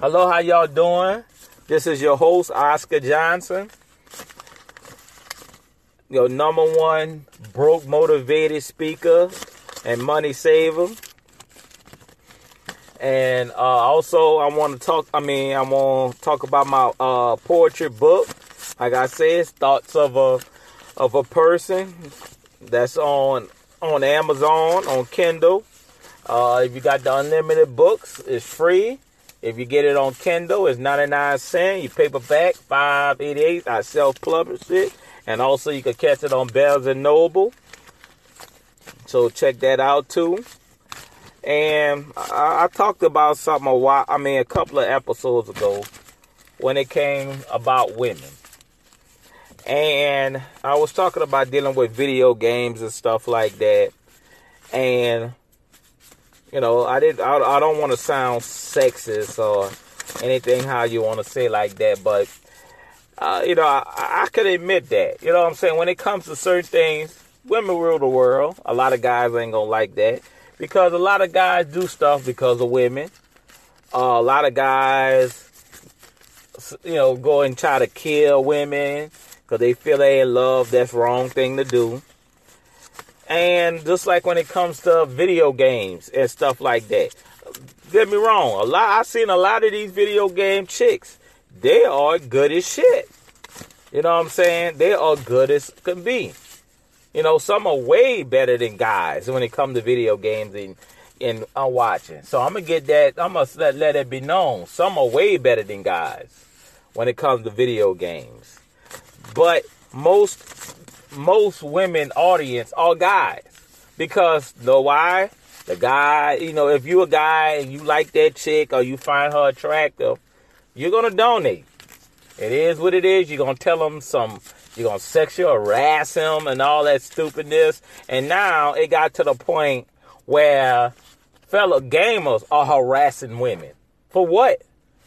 Hello, how y'all doing? This is your host, Oscar Johnson. Your number one broke motivated speaker and money saver. And uh, also, I want to talk. I mean, I want to talk about my uh, poetry book. Like I said, thoughts of a of a person that's on on Amazon on Kindle. Uh, if you got the unlimited books, it's free. If you get it on Kindle, it's 99 cents. You paperback, 588. I self-publish it. And also you can catch it on Barnes and Noble. So check that out too. And I, I, talked about something a while, I mean a couple of episodes ago when it came about women. And I was talking about dealing with video games and stuff like that. And you know, I did. I, I don't want to sound sexist or anything how you want to say like that, but uh, you know, I, I could admit that. You know what I'm saying? When it comes to certain things, women rule the world. A lot of guys ain't gonna like that because a lot of guys do stuff because of women. Uh, a lot of guys, you know, go and try to kill women because they feel they in love. That's wrong thing to do. And just like when it comes to video games and stuff like that, get me wrong. A lot I've seen a lot of these video game chicks. They are good as shit. You know what I'm saying? They are good as can be. You know, some are way better than guys when it comes to video games and and uh, watching. So I'm gonna get that. I'm gonna let, let it be known. Some are way better than guys when it comes to video games. But most most women audience are guys. Because know why? The guy, you know, if you a guy and you like that chick or you find her attractive, you're gonna donate. It is what it is. You're gonna tell them some. You're gonna sexual harass him and all that stupidness. And now it got to the point where fellow gamers are harassing women for what?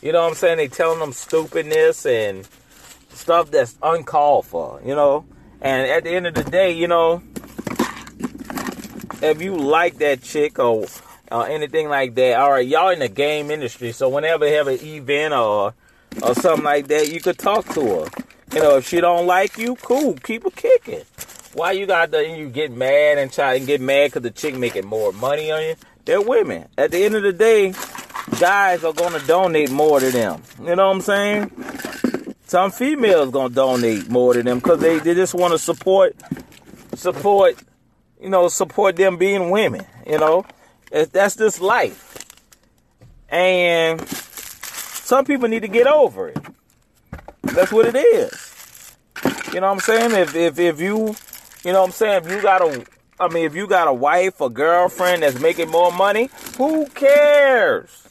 You know what I'm saying? They telling them stupidness and stuff that's uncalled for. You know. And at the end of the day, you know, if you like that chick or anything like that, all right, y'all in the game industry, so whenever you have an event or or something like that, you could talk to her. You know, if she don't like you, cool, keep her kicking. Why you got to you get mad and try and get mad because the chick making more money on you? They're women. At the end of the day, guys are gonna donate more to them. You know what I'm saying? Some females gonna donate more to them because they, they just want to support support you know support them being women. You know, that's just life. And some people need to get over it. That's what it is. You know what I'm saying? If if if you you know what I'm saying, if you got a I mean if you got a wife or girlfriend that's making more money, who cares?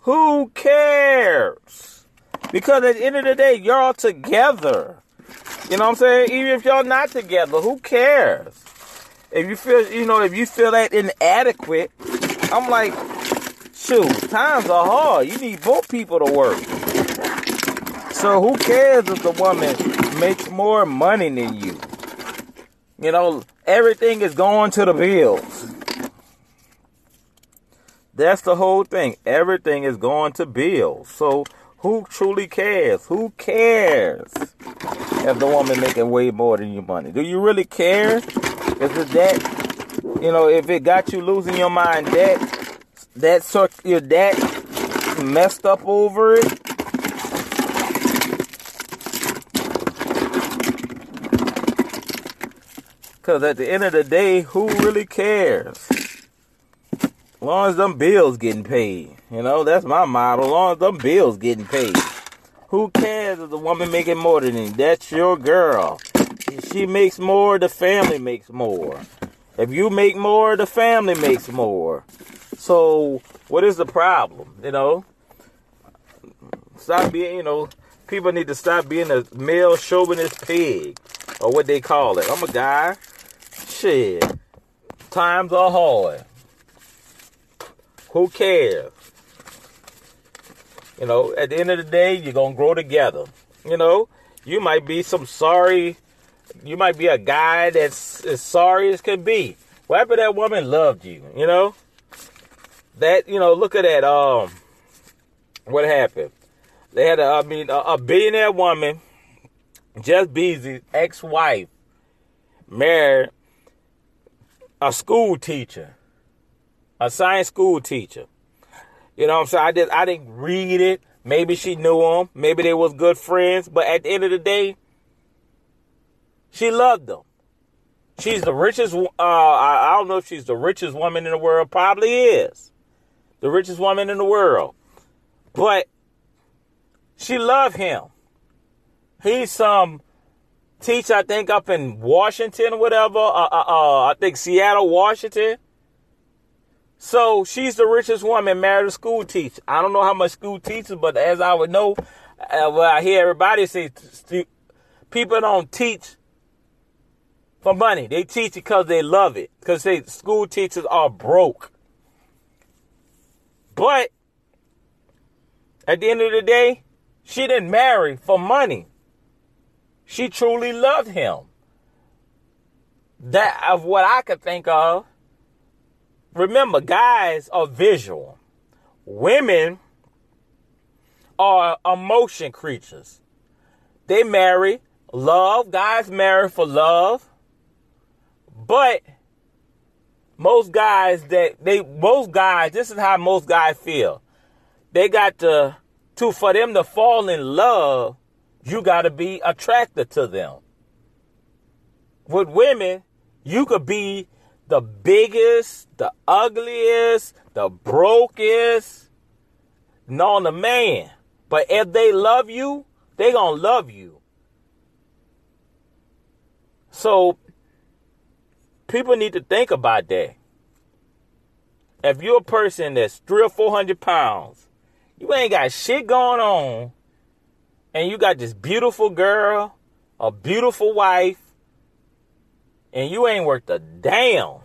Who cares? Because at the end of the day, you're all together. You know what I'm saying? Even if y'all not together, who cares? If you feel, you know, if you feel that inadequate, I'm like, shoot, times are hard. You need both people to work. So who cares if the woman makes more money than you? You know, everything is going to the bills. That's the whole thing. Everything is going to bills. So who truly cares? Who cares if the woman making way more than your money? Do you really care? Is it that you know if it got you losing your mind that that you're that messed up over it? Cause at the end of the day, who really cares? Long as them bills getting paid. You know, that's my model. Long as them bills getting paid. Who cares if the woman making more than you? That's your girl. If she makes more, the family makes more. If you make more, the family makes more. So, what is the problem? You know, stop being, you know, people need to stop being a male chauvinist pig or what they call it. I'm a guy. Shit. Times are hard. Who cares? You know, at the end of the day, you're going to grow together. You know, you might be some sorry, you might be a guy that's as sorry as can be. What if that woman loved you, you know? That, you know, look at that, um, what happened? They had a, I mean, a, a billionaire woman, Jeff Bezos' ex-wife, married a school teacher, a science school teacher. You know what I'm saying? I did I didn't read it. Maybe she knew him. Maybe they was good friends. But at the end of the day, she loved him. She's the richest. Uh, I, I don't know if she's the richest woman in the world. Probably is the richest woman in the world. But she loved him. He's some teacher, I think, up in Washington whatever. Uh, uh, uh, I think Seattle, Washington. So she's the richest woman married a school teacher. I don't know how much school teachers, but as I would know, uh, well, I hear everybody say people don't teach for money. They teach because they love it. Because they school teachers are broke. But at the end of the day, she didn't marry for money. She truly loved him. That of what I could think of remember, guys are visual. Women are emotion creatures. They marry love. Guys marry for love. But most guys that they most guys, this is how most guys feel. They got to to for them to fall in love, you got to be attracted to them. With women, you could be the biggest, the ugliest, the brokest, known a man. But if they love you, they gonna love you. So people need to think about that. If you're a person that's three or four hundred pounds, you ain't got shit going on, and you got this beautiful girl, a beautiful wife, and you ain't worth a damn.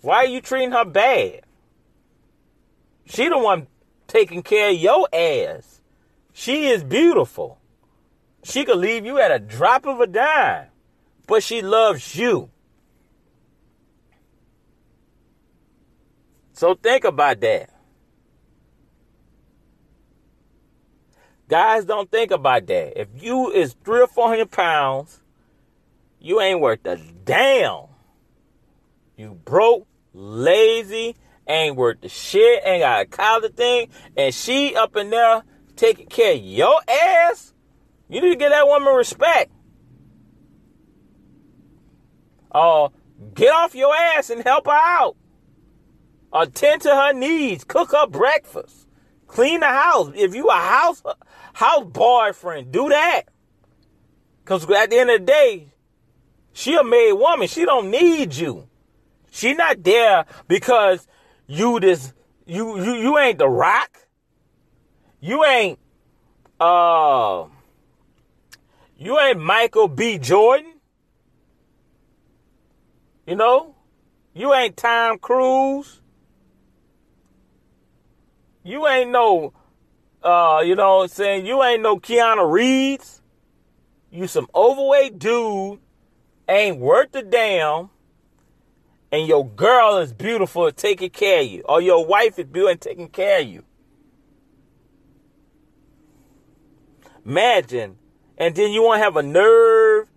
Why are you treating her bad? She the one taking care of your ass. She is beautiful. She could leave you at a drop of a dime, but she loves you. So think about that. Guys don't think about that. If you is three or four hundred pounds you ain't worth a damn. You broke, lazy, ain't worth the shit, ain't got a collar thing, and she up in there taking care of your ass. You need to give that woman respect. Uh, get off your ass and help her out. Attend to her needs. Cook her breakfast. Clean the house. If you a house house boyfriend, do that. Cause at the end of the day, she a made woman. She don't need you. She not there because you this you you you ain't the rock. You ain't uh you ain't Michael B. Jordan. You know? You ain't Tom Cruise. You ain't no uh, you know what I'm saying? You ain't no Keanu Reeves. You some overweight dude ain't worth a damn, and your girl is beautiful taking care of you, or your wife is beautiful and taking care of you. Imagine, and then you won't have a nerve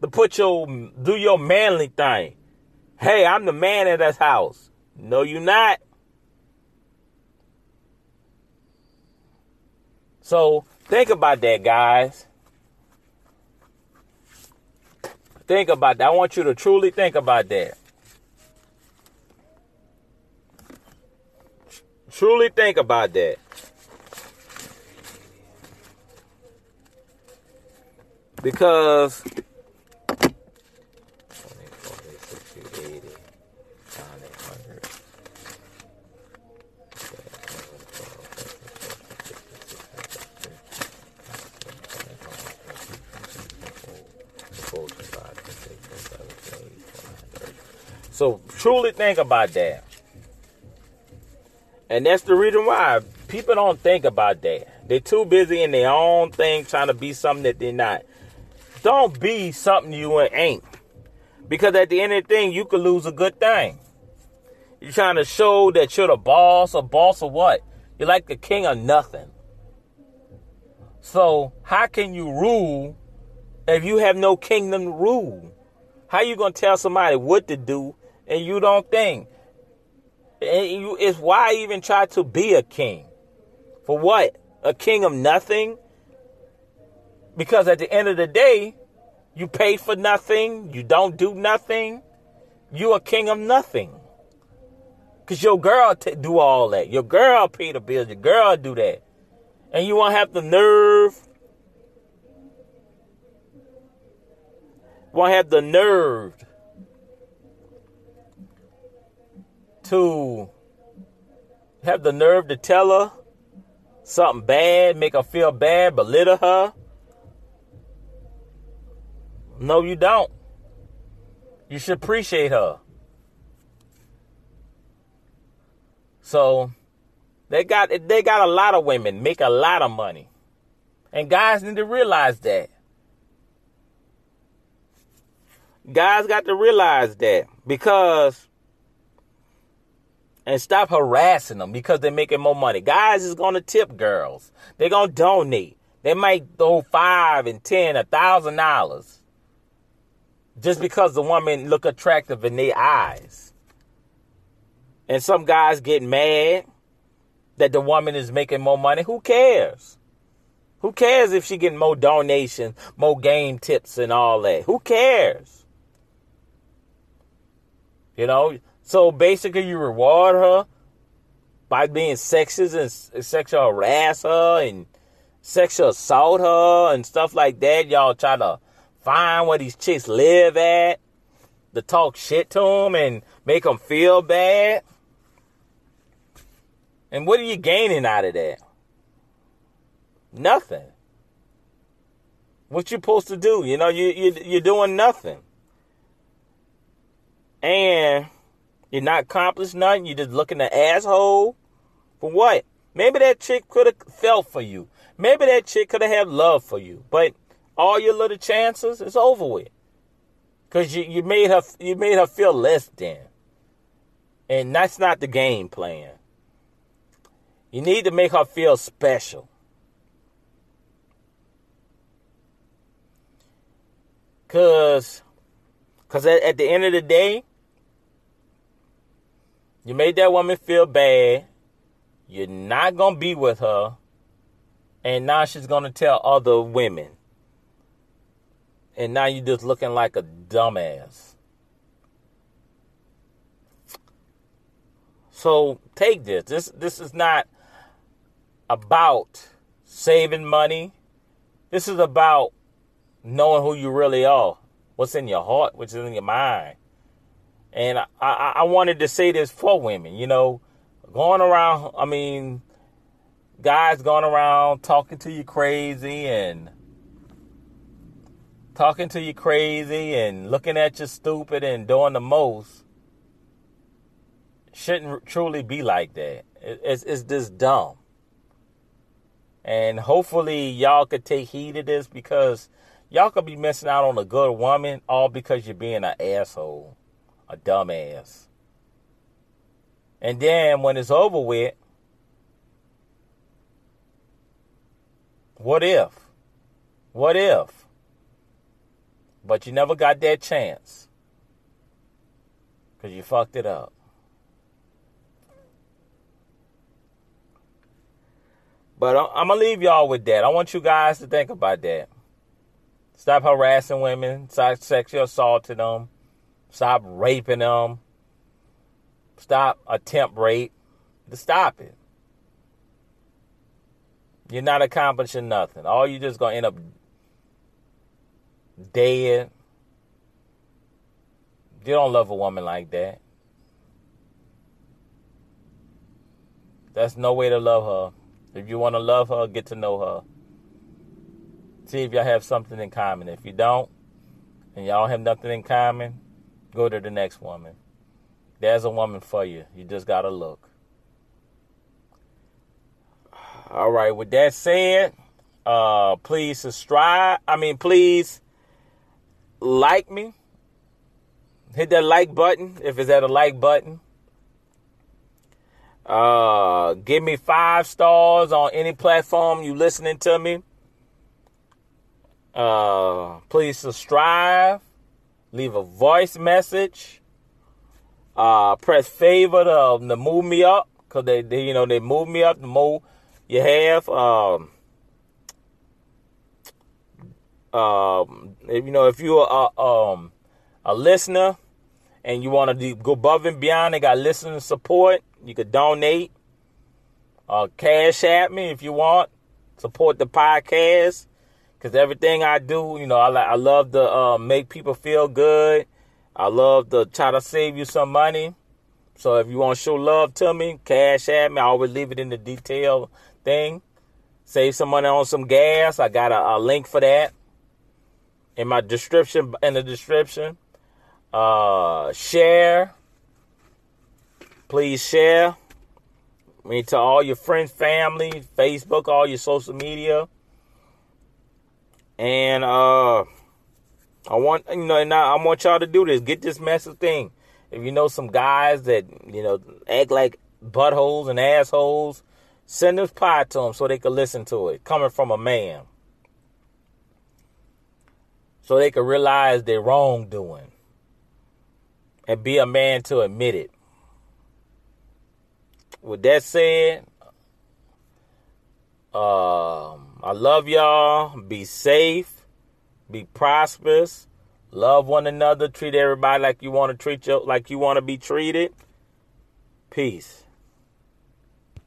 to put your do your manly thing. Hey, I'm the man in this house. No, you're not. So think about that, guys. Think about that. I want you to truly think about that. Truly think about that. Because So truly think about that. And that's the reason why people don't think about that. They're too busy in their own thing trying to be something that they're not. Don't be something you ain't. Because at the end of the thing, you could lose a good thing. You're trying to show that you're the boss, or boss of what? You're like the king of nothing. So how can you rule if you have no kingdom to rule? How you gonna tell somebody what to do and you don't think? And you, it's why even try to be a king. For what? A king of nothing? Because at the end of the day, you pay for nothing, you don't do nothing, you a king of nothing. Cause your girl t- do all that. Your girl pay the bills. Your girl do that, and you won't have the nerve. Won't have the nerve to have the nerve to tell her something bad, make her feel bad, belittle her. No, you don't. You should appreciate her. So they got they got a lot of women make a lot of money. And guys need to realize that. Guys got to realize that because and stop harassing them because they're making more money. Guys is gonna tip girls. They're gonna donate. They might throw five and ten, a thousand dollars. Just because the woman look attractive in their eyes. And some guys get mad that the woman is making more money. Who cares? Who cares if she getting more donations, more game tips and all that? Who cares? You know, so basically, you reward her by being sexist and sexual harass her and sexual assault her and stuff like that. Y'all try to find where these chicks live at, to talk shit to them and make them feel bad. And what are you gaining out of that? Nothing. What you supposed to do? You know, you, you you're doing nothing. And you're not accomplished nothing. You're just looking an asshole. For what? Maybe that chick could have felt for you. Maybe that chick could have had love for you. But all your little chances, it's over with. Cause you, you made her you made her feel less than. And that's not the game plan. You need to make her feel special. Cause cause at, at the end of the day, you made that woman feel bad. You're not going to be with her. And now she's going to tell other women. And now you're just looking like a dumbass. So take this. This this is not about saving money. This is about knowing who you really are. What's in your heart, what's in your mind. And I, I, I wanted to say this for women, you know, going around, I mean, guys going around talking to you crazy and talking to you crazy and looking at you stupid and doing the most shouldn't truly be like that. It's, it's just dumb. And hopefully y'all could take heed of this because y'all could be missing out on a good woman all because you're being an asshole a dumbass. And then when it's over with, what if? What if? But you never got that chance. Because you fucked it up. But I'm going to leave y'all with that. I want you guys to think about that. Stop harassing women, stop sexual assaulting them Stop raping them. Stop attempt rape. To Stop it. You're not accomplishing nothing. All you just gonna end up dead. You don't love a woman like that. That's no way to love her. If you want to love her, get to know her. See if y'all have something in common. If you don't, and y'all have nothing in common, Go to the next woman. There's a woman for you. You just got to look. All right, with that said, uh please subscribe. I mean, please like me. Hit that like button if it's at a like button. Uh, give me five stars on any platform you listening to me. Uh, please subscribe. Leave a voice message. Uh, press favor to, to move me up because they, they, you know, they move me up. The more you have, um, um, if, you know, if you're a, um, a listener and you want to go above and beyond, they got listener support. You could donate. Uh, cash at me if you want. Support the podcast. Cause everything I do, you know, I I love to uh, make people feel good. I love to try to save you some money. So if you want to show love to me, Cash App me. I always leave it in the detail thing. Save some money on some gas. I got a, a link for that in my description. In the description, uh, share. Please share. Mean, to all your friends, family, Facebook, all your social media. And uh I want you know, and I, I want y'all to do this. Get this message thing. If you know some guys that, you know, act like buttholes and assholes, send this pod to them so they can listen to it. Coming from a man. So they can realize their wrongdoing. And be a man to admit it. With that said, um I love y'all. Be safe. Be prosperous. Love one another. Treat everybody like you want to treat you like you want to be treated. Peace.